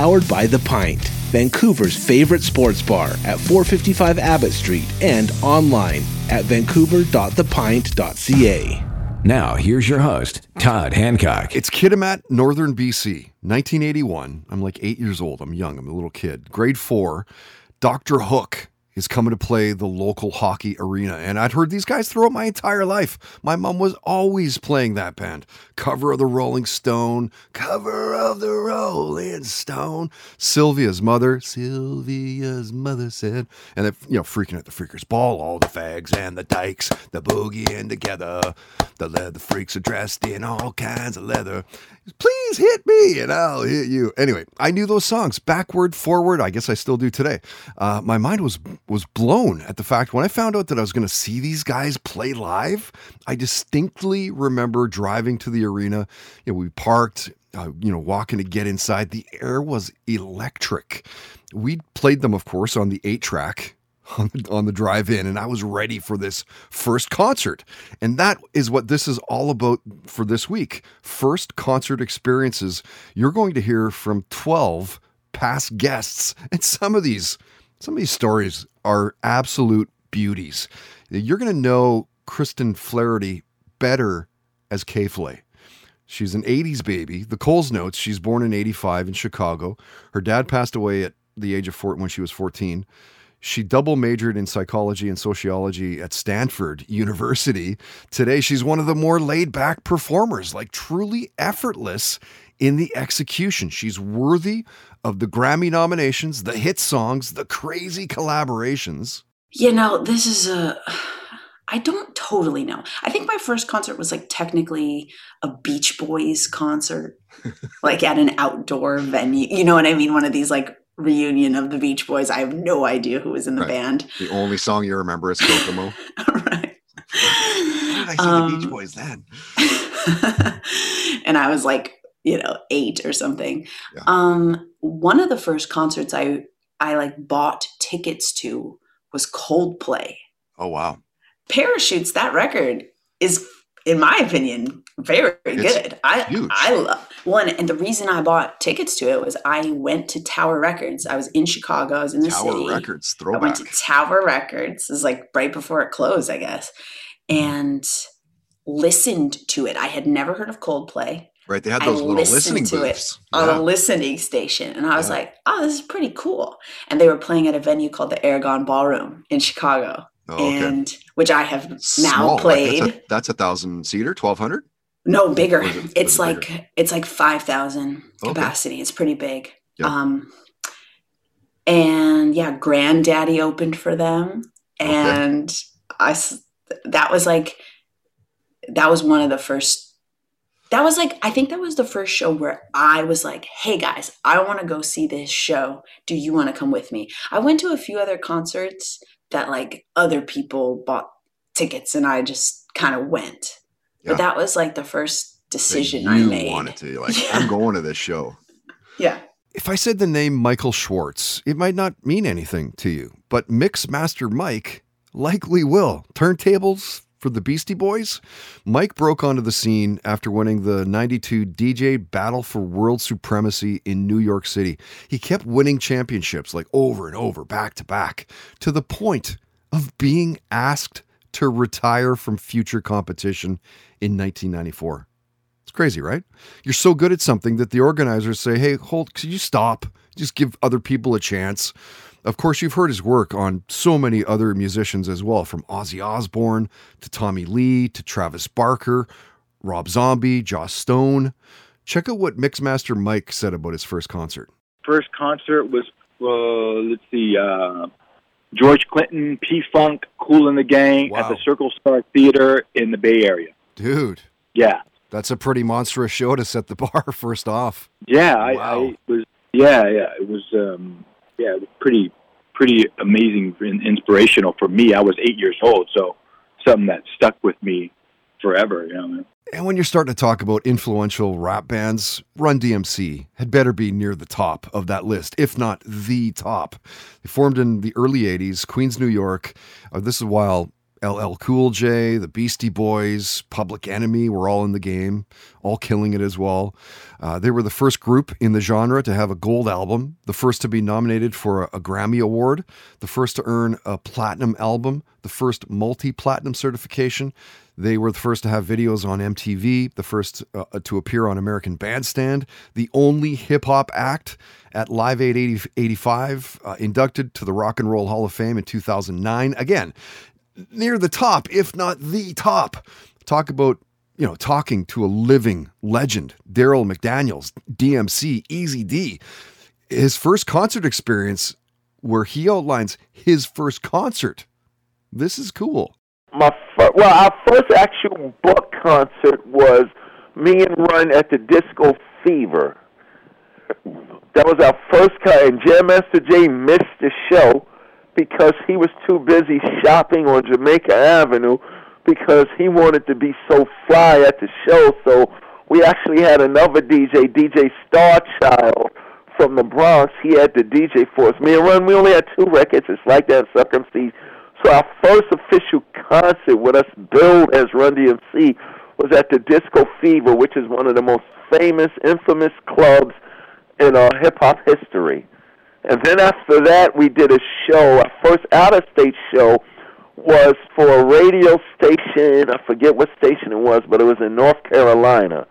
Powered by The Pint, Vancouver's favorite sports bar at 455 Abbott Street and online at vancouver.thepint.ca. Now, here's your host, Todd Hancock. It's Kitimat, Northern BC, 1981. I'm like eight years old. I'm young. I'm a little kid. Grade four. Dr. Hook is coming to play the local hockey arena. And I'd heard these guys throughout my entire life. My mom was always playing that band. Cover of the Rolling Stone, cover of the Rolling Stone. Sylvia's mother, Sylvia's mother said, and it, you know, freaking at the freakers ball, all the fags and the dykes, the boogieing together. The leather freaks are dressed in all kinds of leather. Please hit me and I'll hit you. Anyway, I knew those songs backward, forward. I guess I still do today. Uh, my mind was was blown at the fact when I found out that I was going to see these guys play live. I distinctly remember driving to the arena. You know, we parked. Uh, you know, walking to get inside, the air was electric. We played them, of course, on the eight track on the, on the drive in, and I was ready for this first concert. And that is what this is all about for this week. First concert experiences. You're going to hear from 12 past guests, and some of these some of these stories are absolute beauties. You're going to know Kristen Flaherty better as K.Flay. She's an 80s baby. The Coles notes, she's born in 85 in Chicago. Her dad passed away at the age of four when she was 14. She double majored in psychology and sociology at Stanford University. Today, she's one of the more laid back performers, like truly effortless in the execution. She's worthy of the Grammy nominations, the hit songs, the crazy collaborations. You know, this is a. I don't totally know. I think my first concert was like technically a Beach Boys concert, like at an outdoor venue. You know what I mean? One of these like reunion of the Beach Boys. I have no idea who was in the Right. band. The only song you remember is Kokomo. right. Why did I see the Um, Beach Boys then? and I was like, you know, eight or something. Yeah. Um, one of the first concerts I I like bought tickets to was Coldplay. Oh wow. Parachutes, that record is, in my opinion, very It's good. I huge. I love one, and the reason I bought tickets to it was I went to Tower Records. I was in Chicago. I was in the Tower city. Records I went to Tower Records. It was like right before it closed, I guess, Mm-hmm. and listened to it. I had never heard of Coldplay right, they had I those little listened listening to it booths. on a listening station, and I was Yeah. like, "Oh, this is pretty cool." And they were playing at a venue called the Aragon Ballroom in Chicago, Oh, okay. and which I have now Small, like, played. that's, a, that's a thousand seater, twelve hundred. no, bigger. It- it's it like it's like five thousand Okay. capacity. It's pretty big. Yeah. Um, and yeah, Grandaddy opened for them, Okay. and I s- that was like that was one of the first. That was like I think that was the first show where I was like, "Hey guys, I want to go see this show. Do you want to come with me?" I went to a few other concerts that like other people bought tickets, and I just kind of went. Yeah. But that was like the first decision you I made. wanted to like. Yeah. I'm going to this show. Yeah. If I said the name Michael Schwartz, it might not mean anything to you, but Mix Master Mike likely will. Turntables for the Beastie Boys? Mike broke onto the scene after winning the 92 DJ Battle for World Supremacy in New York City. He kept winning championships like over and over, back to back, to the point of being asked to retire from future competition in 1994. It's crazy, right? You're so good at something that the organizers say, hey, hold, could you stop? Just give other people a chance. Of course, you've heard his work on so many other musicians as well, from Ozzy Osbourne to Tommy Lee to Travis Barker, Rob Zombie, Joss Stone. Check out what Mixmaster Mike said about his first concert. first concert was uh, let's see, uh, George Clinton, P Funk, Kool and the Gang at the Circle Star Theater in the Bay Area. Dude, Yeah, that's a pretty monstrous show to set the bar first off. yeah. I, Wow. I was Yeah, yeah, it was. Um, yeah, it was pretty, pretty amazing and inspirational for me. I was eight years old, so something that stuck with me forever. You know. And when you're starting to talk about influential rap bands, Run DMC had better be near the top of that list, if not the top. They formed in the early 80s, Queens, New York. Uh, this is while LL Cool J, the Beastie Boys, Public Enemy were all in the game, all killing it as well. Uh, they were the first group in the genre to have a gold album, the first to be nominated for a, a Grammy Award, the first to earn a platinum album, the first multi platinum certification. They were the first to have videos on MTV, the first uh, to appear on American Bandstand, the only hip hop act at Live Aid 80, 85, uh, inducted to the Rock and Roll Hall of Fame in 2009. Again, near the top, if not the top. Talk about, you know, talking to a living legend, Darryl McDaniels, DMC, Easy D. His first concert experience where he outlines his first concert. This is cool. My well, our first actual book concert was me and Run at the Disco Fever. That was our first cut, and Jam Master Jay missed the show because he was too busy shopping on Jamaica Avenue because he wanted to be so fly at the show. So we actually had another DJ, DJ Starchild from the Bronx. He had the DJ for us. Me and Run, we only had two records. It's like that circumstance. So our first official concert with us billed as Run DMC was at the Disco Fever, which is one of the most famous, infamous clubs in uh, hip hop history. And then after that, we did a show. Our first out of state show was for a radio station. I forget what station it was, but it was in North Carolina.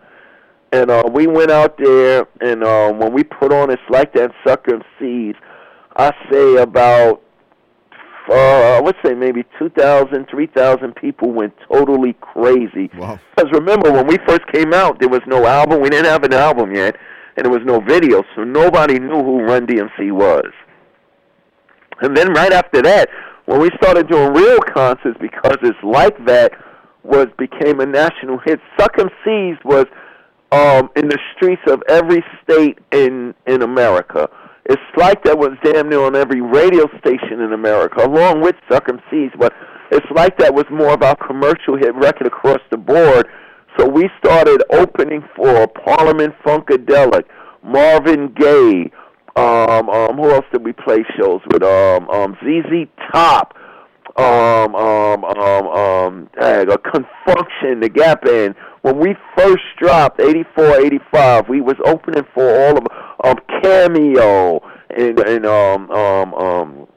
And uh, we went out there, and uh, when we put on It's Like That Sucker MCs, I say about, uh, I would say maybe 2,000, 3,000 people went totally crazy. Wow. Because remember, when we first came out, there was no album. We didn't have an album yet and there was no video, so nobody knew who Run DMC was. And then right after that, when we started doing real concerts, because it's like that, was became a national hit. Suck MCs was um, in the streets of every state in in America. It's like that was damn near on every radio station in America, along with Suck MCs. But it's like that was more of our commercial hit record across the board. So we started opening for Parliament Funkadelic, Marvin Gaye. Um, um, who else did we play shows with? Um, um, ZZ Top. Um, um, um, um, dang, a Con Funk Shun, the Gap Band. When we first dropped, 84, 85, we was opening for all of um, Cameo and and um um um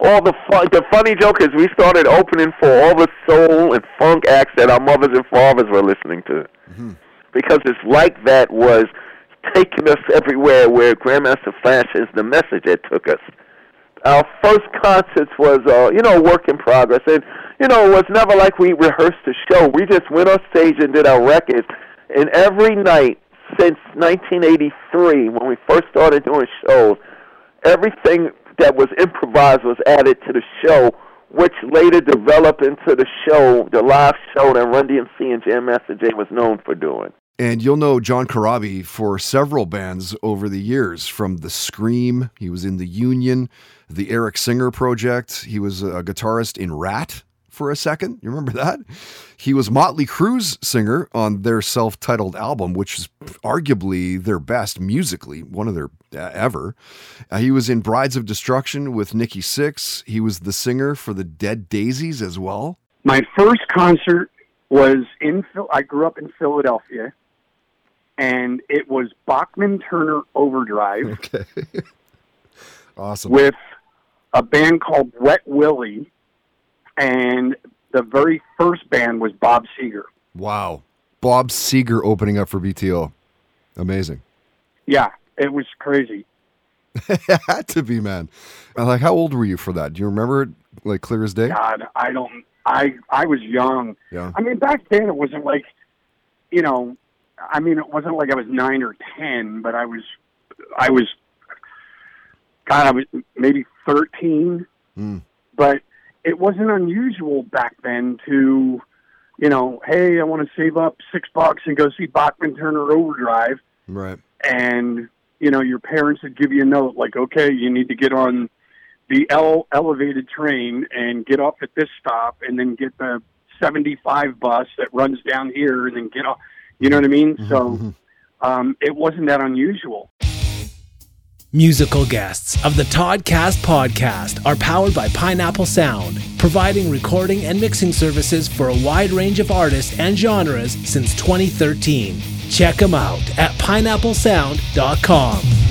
all the fun. The funny joke is we started opening for all the soul and funk acts that our mothers and fathers were listening to, because it's like that was taking us everywhere where Grandmaster Flash is the message it took us. Our first concerts was, uh, you know, work in progress, and you know, it was never like we rehearsed the show. We just went on stage and did our records, and every night since 1983, when we first started doing shows, everything that was improvised was added to the show, which later developed into the show, the live show that Run DMC and Jam Master Jay was known for doing. And you'll know John Corabi for several bands over the years, from The Scream, he was in The Union, the Eric Singer Project, he was a guitarist in Ratt for a second. You remember that? He was Motley Crue's singer on their self titled album, which is arguably their best musically, one of their uh, ever. Uh, he was in Brides of Destruction with Nikki Sixx. He was the singer for the Dead Daisies as well. My first concert was in Phil. I grew up in Philadelphia, and it was Bachman Turner Overdrive Okay. awesome. with a band called Wet Willie, and the very first band was Bob Seger. wow. Bob Seger opening up for BTO. Amazing. Yeah, it was crazy. it had to be, man. Like, how old were you for that? Do you remember it like clear as day? God, I don't. I I was young. Yeah. I mean, back then it wasn't like, you know, I mean, it wasn't like I was nine or ten, but I was, I was, God, I was maybe thirteen. Mm. But it wasn't unusual back then to, you know, hey, I want to save up six bucks and go see Bachman Turner Overdrive, Right. and you know, your parents would give you a note like, okay, you need to get on the L elevated train and get off at this stop, and then get the 75 bus that runs down here, and then get off. You know what I mean? So um, it wasn't that unusual. Musical guests of the Toddcast podcast are powered by Pineapple Sound, providing recording and mixing services for a wide range of artists and genres since 2013. Check them out at pineapplesound.com.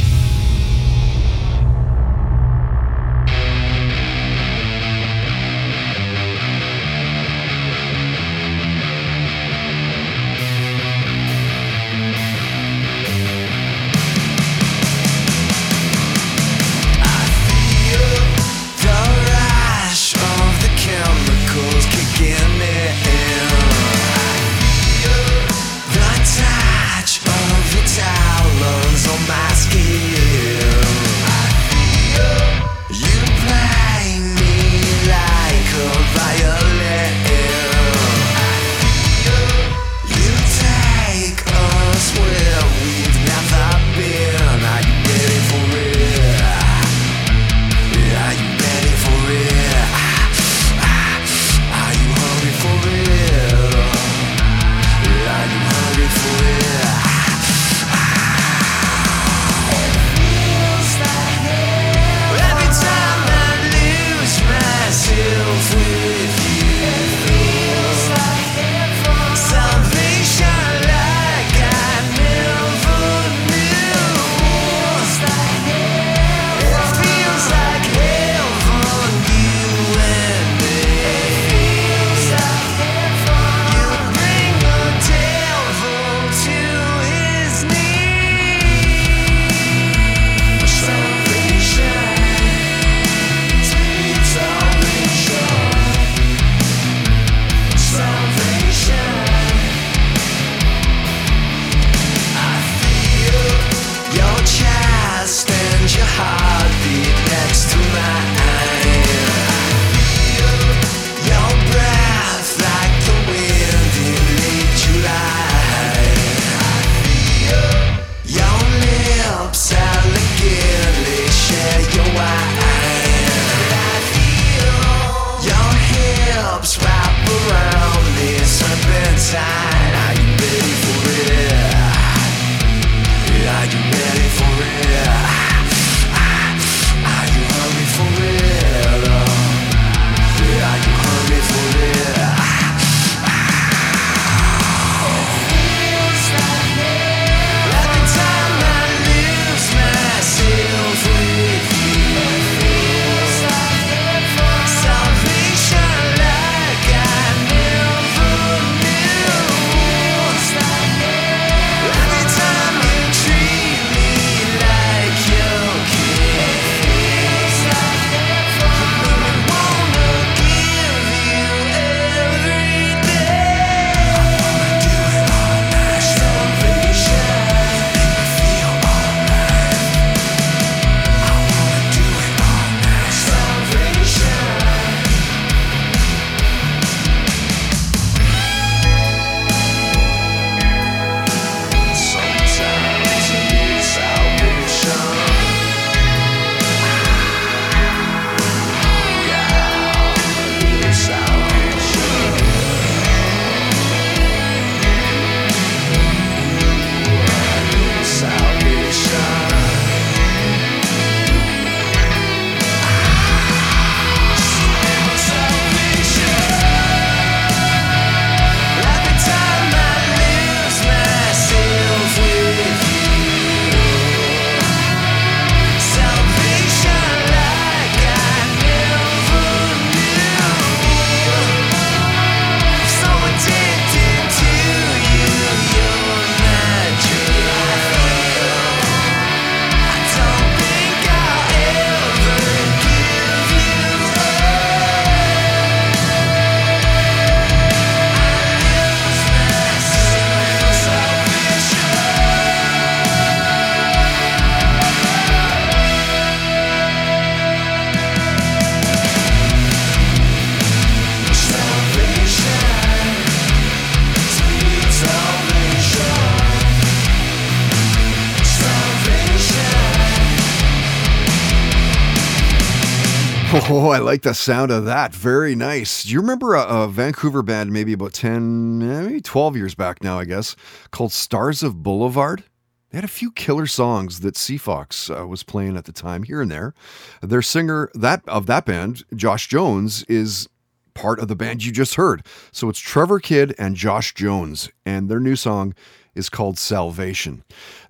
Oh, I like the sound of that. Very nice. Do you remember a, a Vancouver band maybe about 10, eh, maybe 12 years back now, I guess, called Stars of Boulevard? They had a few killer songs that CFOX uh, was playing at the time here and there. Their singer that of that band, Josh Jones, is part of the band you just heard. So it's Trevor Kidd and Josh Jones, and their new song is called Salvation.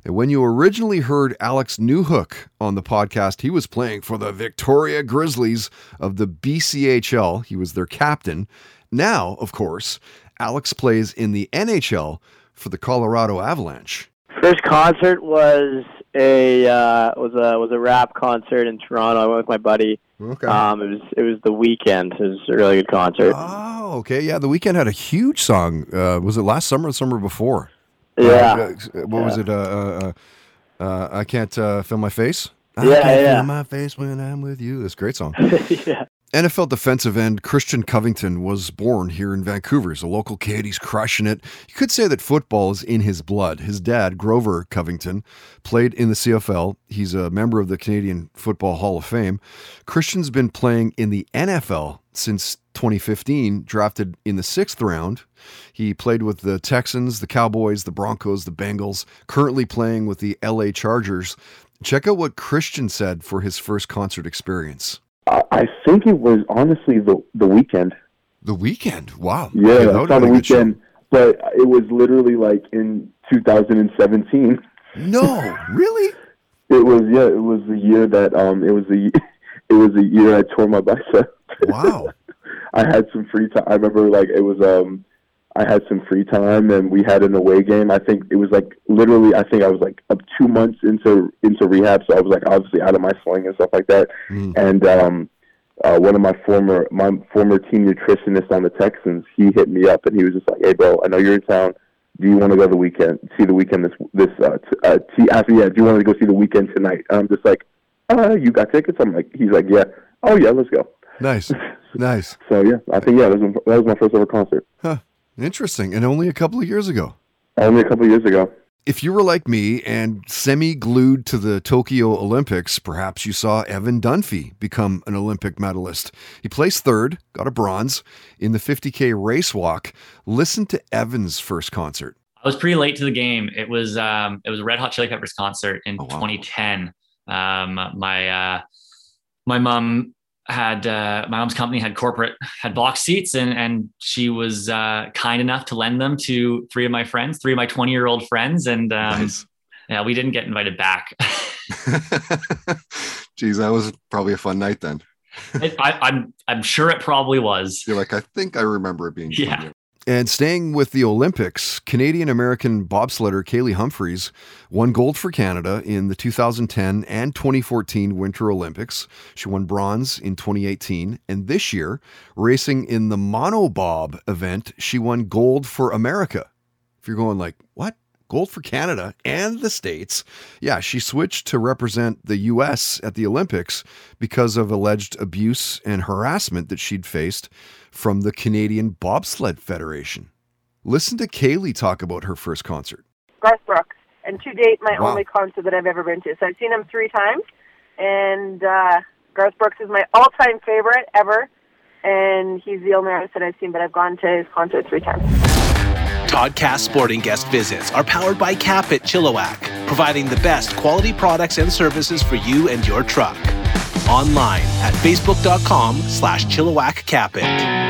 And when you originally heard Alex Newhook on the podcast, he was playing for the Victoria Grizzlies of the BCHL. He was their captain. Now, of course, Alex plays in the NHL for the Colorado Avalanche. First concert was a uh, was a was a rap concert in Toronto. I went with my buddy. Okay. Um, it was it was the Weeknd. It was a really good concert. Oh, okay. Yeah, the Weeknd had a huge song. Uh, was it last summer or the summer before? Yeah. Uh, what was it? Uh, uh, uh, uh, I can't uh, feel my face. I Yeah, can't yeah. feel my face when I'm with you. That's a great song. yeah. NFL defensive end Christian Covington was born here in Vancouver. He's a local kid. He's crushing it. You could say that football is in his blood. His dad, Grover Covington, played in the CFL. He's a member of the Canadian Football Hall of Fame. Christian's been playing in the NFL since 2015, drafted in the sixth round. He played with the Texans, the Cowboys, the Broncos, the Bengals, currently playing with the LA Chargers. Check out what Christian said for his first concert experience. I think it was honestly the the Weeknd. The Weeknd. Wow. Yeah, that I would've the been a good show. Weeknd, but it was literally like in 2017. No, really? It was yeah, it was the year that um it was the it was the year I tore my bicep. Wow. I had some free time. I remember like it was um I had some free time and we had an away game. I think it was like literally I think I was like up 2 months into into rehab so I was like obviously out of my swing and stuff like that. And um uh, one of my former my former team nutritionist on the Texans, he hit me up and he was just like, "Hey, bro, I know you're in town. Do you want to go the Weeknd? See the Weeknd this this uh, t- uh t- me, yeah, do you want to go see the Weeknd tonight?" And I'm just like, "Uh, you got tickets?" I'm like, he's like, "Yeah." Oh yeah, let's go. Nice. Nice. So yeah, I think yeah, that was, that was my first ever concert. Huh. Interesting. And only a couple of years ago. Only a couple of years ago. If you were like me and semi glued to the Tokyo Olympics, perhaps you saw Evan Dunfee become an Olympic medalist. He placed third, got a bronze in the 50K race walk. Listen to Evan's first concert. I was pretty late to the game. It was um, it was a Red Hot Chili Peppers concert in 2010. Um, my uh, my mom had uh, my mom's company had corporate had box seats, and and she was uh, kind enough to lend them to three of my friends, three of my 20 year old friends, and um, yeah, we didn't get invited back. Geez, that was probably a fun night then. It- I, I'm I'm sure it probably was. You're like, I think I remember it being fun, Yeah. And staying with the Olympics, Canadian American bobsledder Kaillie Humphries won gold for Canada in the 2010 and 2014 Winter Olympics. She won bronze in 2018. And this year, racing in the monobob event, she won gold for America. If you're going like, what? Gold for Canada and the States. Yeah, she switched to represent the U.S. at the Olympics because of alleged abuse and harassment that she'd faced from the Canadian Bobsled Federation. Listen to Kaillie talk about her first concert. Garth Brooks, and to date, my Wow. only concert that I've ever been to. So I've seen him three times, and uh, Garth Brooks is my all-time favorite ever. And he's the only artist that I've seen, but I've gone to his concert three times. Toddcast sporting guest visits are powered by Capit Chilliwack, providing the best quality products and services for you and your truck. Online at facebook.com slash Chilliwack Capit.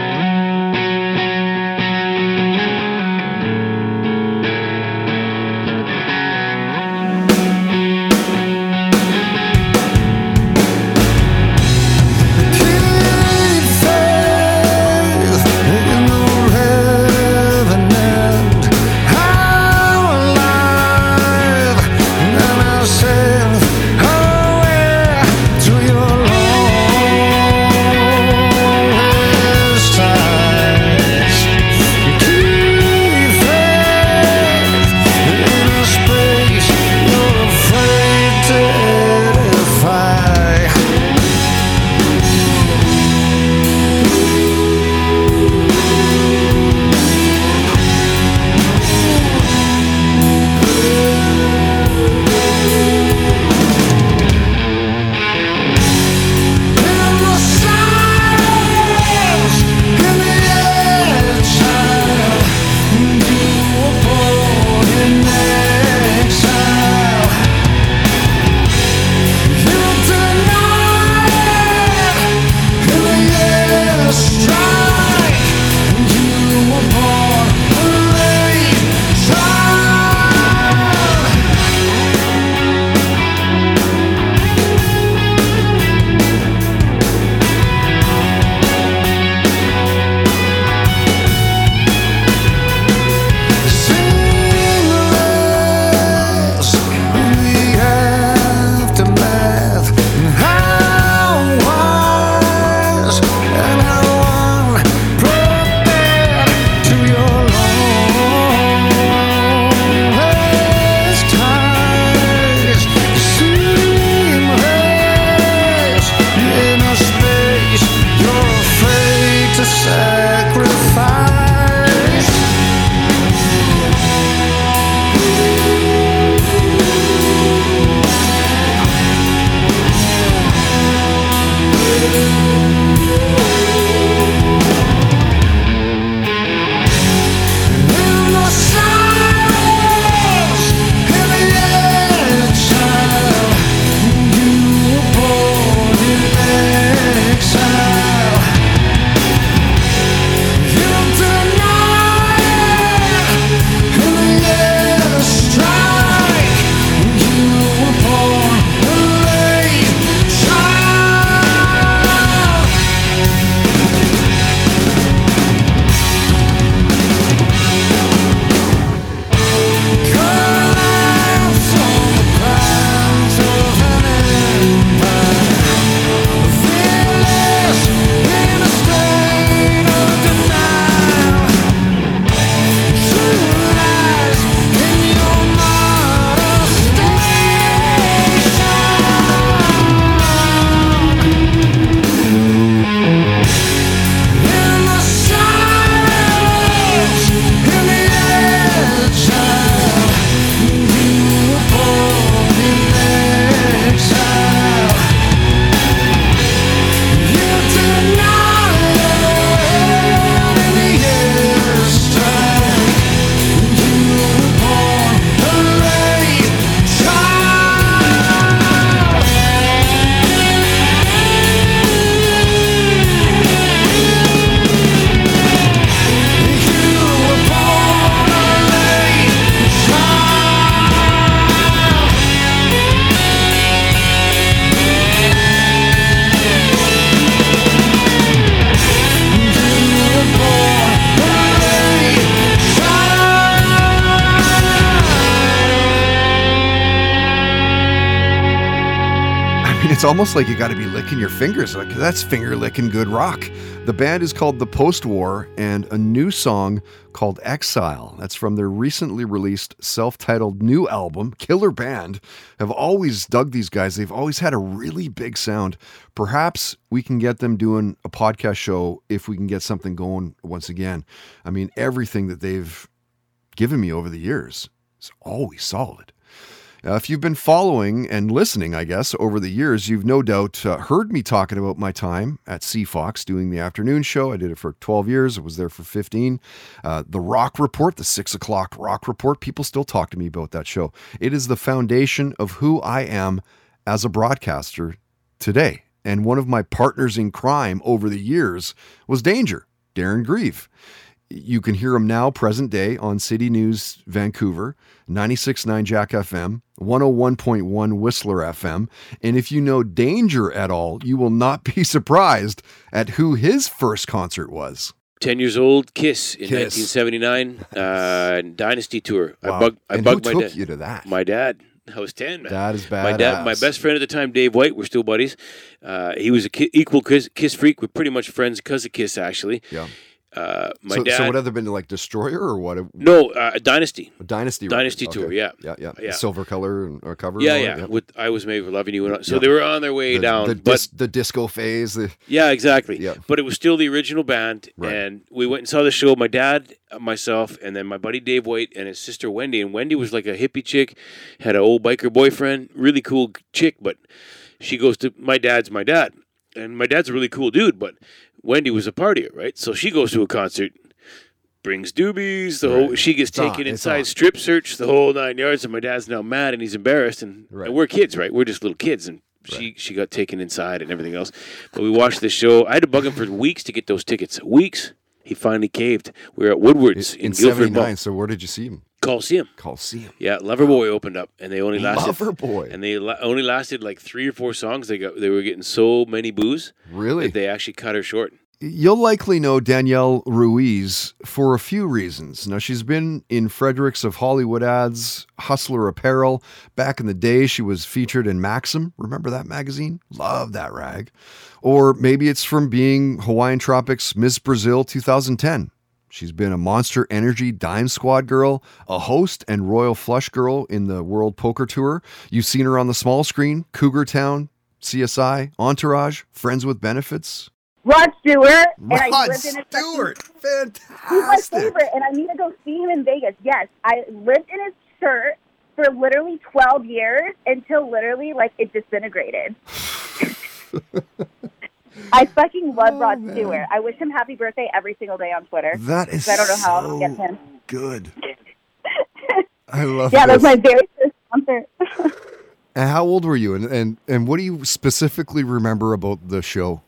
Almost like you got to be licking your fingers. Like that's finger licking good rock. The band is called The Post War, and a new song called Exile. That's from their recently released self-titled new album. Killer band. Have always dug these guys. They've always had a really big sound. Perhaps we can get them doing a podcast show if we can get something going once again. I mean, everything that they've given me over the years is always solid. Uh, if you've been following and listening, I guess, over the years, you've no doubt uh, heard me talking about my time at CFOX doing the afternoon show. I did it for 12 years. I was there for 15. Uh, the Rock Report, the six o'clock Rock Report, people still talk to me about that show. It is the foundation of who I am as a broadcaster today. And one of my partners in crime over the years was Danger, Darren Grieve. You can hear him now, present day, on City News Vancouver, 96.9 Jack FM, 101.1 Whistler FM. And if you know Danger at all, you will not be surprised at who his first concert was. 10 years old, Kiss in Kiss. 1979, uh, Dynasty Tour. Wow. I bugged, I And bugged who my took dad. you to that? My dad. I was 10, man. That is My dad, my best friend at the time, Dave White, we're still buddies. Uh, he was a ki- equal kiss, kiss freak. We're pretty much friends because of Kiss, actually. Yeah. Uh, my so, dad. so what other been like Destroyer or what? no, uh, Dynasty. Dynasty. Dynasty record. tour, Okay. yeah. yeah, yeah, Yeah. Silver color and or cover. and Yeah, yeah. With I was made for loving you, and so Yeah. they were on their way the, down. The, but dis- the disco phase. The, Yeah, exactly. Yeah. But it was still the original band, Right. and we went and saw the show. My dad, myself, and then my buddy Dave White and his sister Wendy. And Wendy was like a hippie chick, had an old biker boyfriend, really cool chick. But she goes to my dad's my dad, and my dad's a really cool dude. But Wendy was a partier, right? So she goes to a concert. Brings doobies. The whole she gets It's on, taken it's inside, on. strip search, the whole nine yards, and my dad's now mad and he's embarrassed, and, Right. and we're kids, right? We're just little kids, and she she got taken inside and everything else. But we watched the show. I had to bug him for weeks to get those tickets. Weeks. He finally caved. We were at Woodward's in, in Guildford Mall, '79. So where did you see him? Coliseum. Coliseum. Yeah, Loverboy opened up, and they only lasted Loverboy. and they la- only lasted like three or four songs. They got they were getting so many boos. Really? that they actually cut her short. You'll likely know Danielle Ruiz for a few reasons. Now, she's been in Fredericks of Hollywood ads, Hustler Apparel. Back in the day, she was featured in Maxim. Remember that magazine? Love that rag. Or maybe it's from being Hawaiian Tropics Miss Brazil 2010. She's been a Monster Energy Dime Squad girl, a host and Royal Flush girl in the World Poker Tour. You've seen her on the small screen, Cougar Town, CSI, Entourage, Friends with Benefits. Rod Stewart, and I Rod lived in his Stewart, Fantastic! He's my favorite, and I need to go see him in Vegas. Yes, I lived in his shirt for literally 12 years until literally like it disintegrated. I fucking love Rod Stewart. I wish him happy birthday every single day on Twitter. That is I don't know how so I'll get him. good. I love yeah, that was my very first concert. And how old were you? And, and and what do you specifically remember about the show?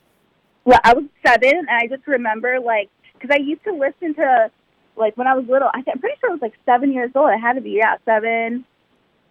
Well, I was seven, and I just remember like because I used to listen to like when I was little. I, I'm pretty sure I was like seven years old. I had to be yeah seven,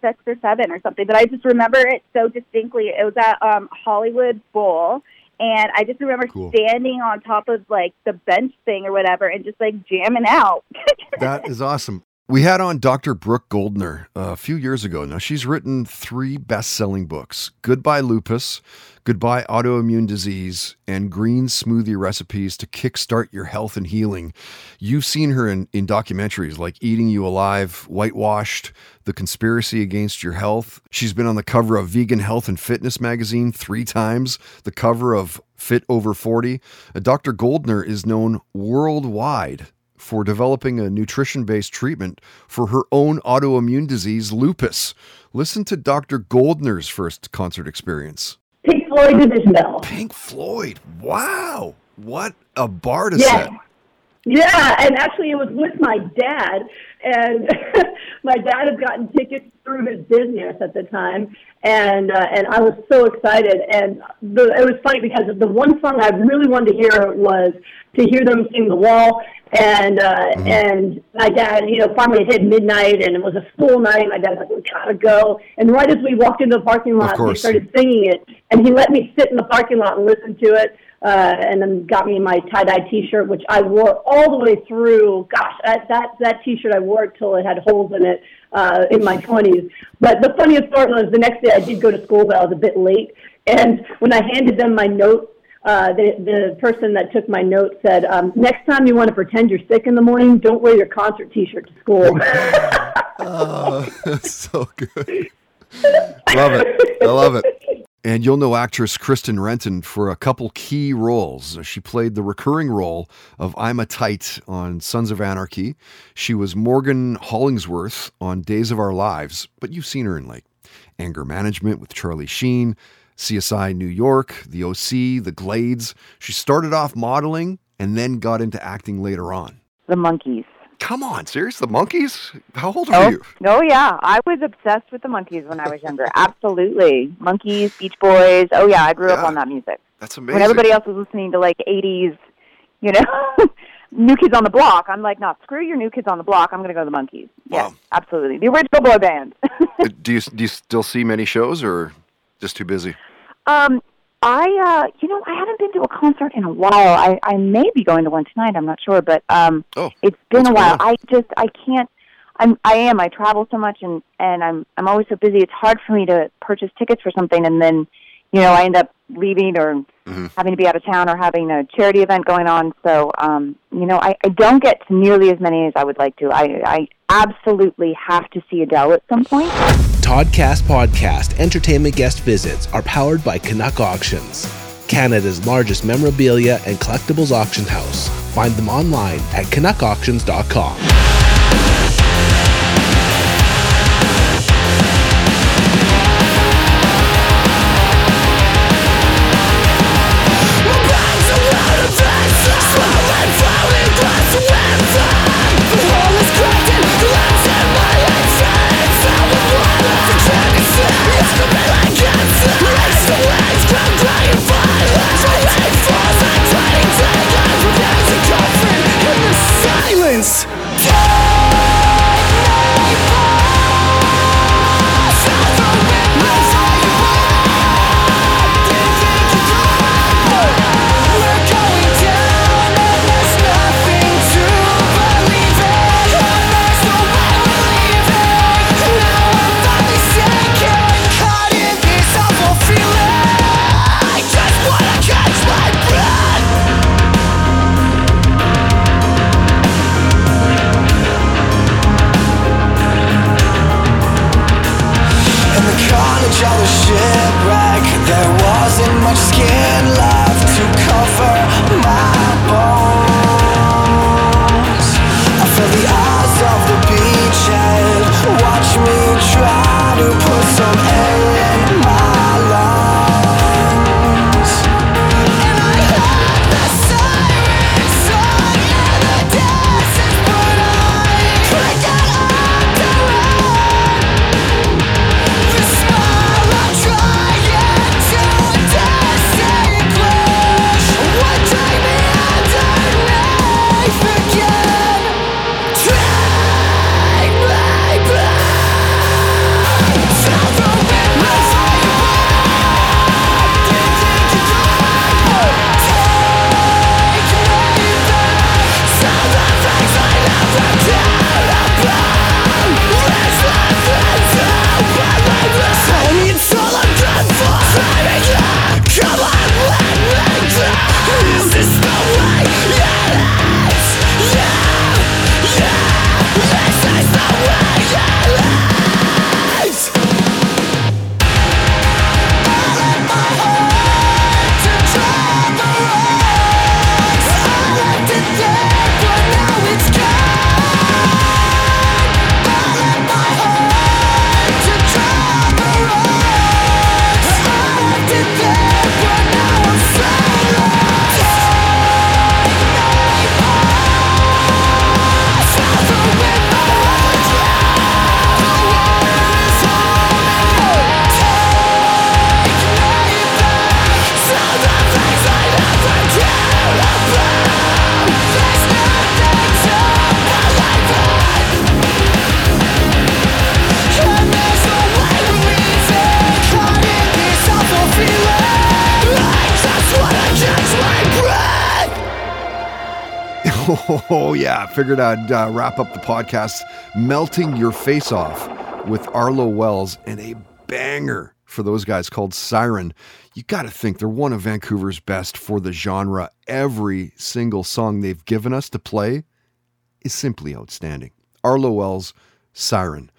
six or seven or something. But I just remember it so distinctly. It was at um, Hollywood Bowl, and I just remember Cool. standing on top of like the bench thing or whatever, and just like jamming out. That is awesome. We had on Dr. Brooke Goldner uh, a few years ago. Now, she's written three best selling books Goodbye Lupus, Goodbye Autoimmune Disease, and Green Smoothie Recipes to Kickstart Your Health and Healing. You've seen her in, in documentaries like Eating You Alive, Whitewashed, The Conspiracy Against Your Health. She's been on the cover of Vegan Health and Fitness magazine three times, the cover of Fit Over 40. Uh, Dr. Goldner is known worldwide for developing a nutrition based treatment for her own autoimmune disease, lupus. Listen to Dr. Goldner's first concert experience. Pink Floyd Bell. Pink Floyd. Wow. What a bar to Yeah. set. Yeah, and actually, it was with my dad, and my dad had gotten tickets through his business at the time, and uh, and I was so excited. And the, it was funny because the one song I really wanted to hear was to hear them sing "The Wall," and uh, and my dad, you know, finally it hit midnight, and it was a school night. My dad's like, "We gotta go," and right as we walked into the parking lot, they course. started singing it, and he let me sit in the parking lot and listen to it uh, and then got me my tie dye T-shirt, which I wore all the way through. Gosh, that that that T-shirt I wore till it had holes in it uh, in my twenties. But the funniest part was the next day I did go to school, but I was a bit late, And when I handed them my note, uh, the the person that took my note said, um, "Next time you want to pretend you're sick in the morning, don't wear your concert T-shirt to school." Oh, that's so good. love it. I love it. And you'll know actress Kristen Renton for a couple key roles. She played the recurring role of Ima Tite on Sons of Anarchy. She was Morgan Hollingsworth on Days of Our Lives, but you've seen her in like Anger Management with Charlie Sheen, CSI New York, The OC, The Glades. She started off modeling and then got into acting later on. The Monkees. Come on, serious? The Monkees? How old Oh, are you? oh yeah, I was obsessed with the Monkees when I was younger. Absolutely, Monkees, Beach Boys. Oh yeah, I grew up on that music. That's amazing. When everybody else was listening to like '80s, you know, New Kids on the Block, I'm like, no, screw your New Kids on the Block. I'm gonna go to the Monkees. Yeah, absolutely, the original boy band. do you do you still see many shows or just too busy? Um, I, uh, you know, I haven't been to a concert in a while. I, I may be going to one tonight. I'm not sure, but um, oh, it's been a while. I just, I can't. I'm, I am. I travel so much, and and I'm, I'm always so busy. It's hard for me to purchase tickets for something, and then, you know, I end up leaving or having to be out of town or having a charity event going on. So, um, you know, I, I don't get to nearly as many as I would like to. I, I absolutely have to see Adele at some point. Toddcast Podcast entertainment guest visits are powered by Canuck Auctions, Canada's largest memorabilia and collectibles auction house. Find them online at canuckauctions.com. Oh, yeah. Figured I'd uh, wrap up the podcast melting your face off with Arlo Wells and a banger for those guys called Siren. You got to think they're one of Vancouver's best for the genre. Every single song they've given us to play is simply outstanding. Arlo Wells, Siren.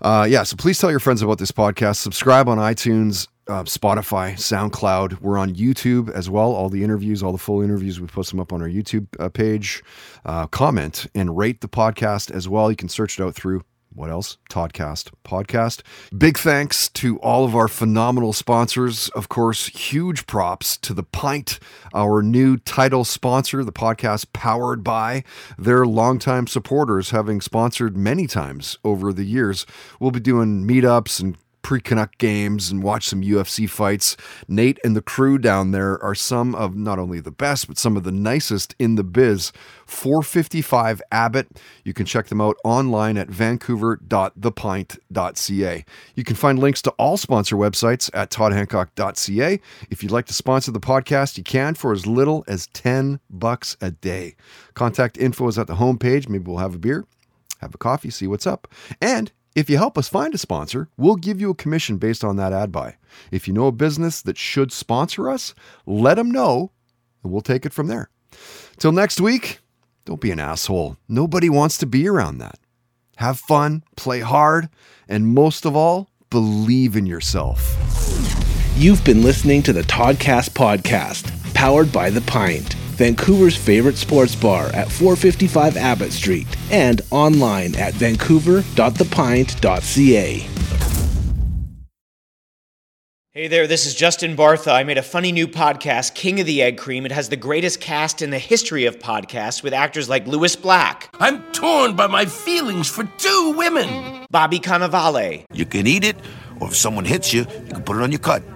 Uh, yeah, so please tell your friends about this podcast. Subscribe on iTunes, uh, Spotify, SoundCloud. We're on YouTube as well. All the interviews, all the full interviews, we post them up on our YouTube uh, page. Uh, comment and rate the podcast as well. You can search it out through what else? Toddcast podcast. Big thanks to all of our phenomenal sponsors. Of course, huge props to The Pint, our new title sponsor, the podcast powered by their longtime supporters, having sponsored many times over the years. We'll be doing meetups and pre Canuck games and watch some UFC fights. Nate and the crew down there are some of not only the best, but some of the nicest in the biz. 455 Abbott. You can check them out online at vancouver.thepint.ca. You can find links to all sponsor websites at toddhancock.ca. If you'd like to sponsor the podcast, you can for as little as 10 bucks a day. Contact info is at the homepage. Maybe we'll have a beer, have a coffee, see what's up. And if you help us find a sponsor, we'll give you a commission based on that ad buy. If you know a business that should sponsor us, let them know and we'll take it from there. Till next week, don't be an asshole. Nobody wants to be around that. Have fun, play hard, and most of all, believe in yourself. You've been listening to the Toddcast podcast, powered by The Pint, Vancouver's favorite sports bar at 455 Abbott Street, and online at vancouver.thepint.ca. Hey there, this is Justin Bartha. I made a funny new podcast, King of the Egg Cream. It has the greatest cast in the history of podcasts with actors like Lewis Black. I'm torn by my feelings for two women. Bobby Cannavale. You can eat it, or if someone hits you, you can put it on your cut.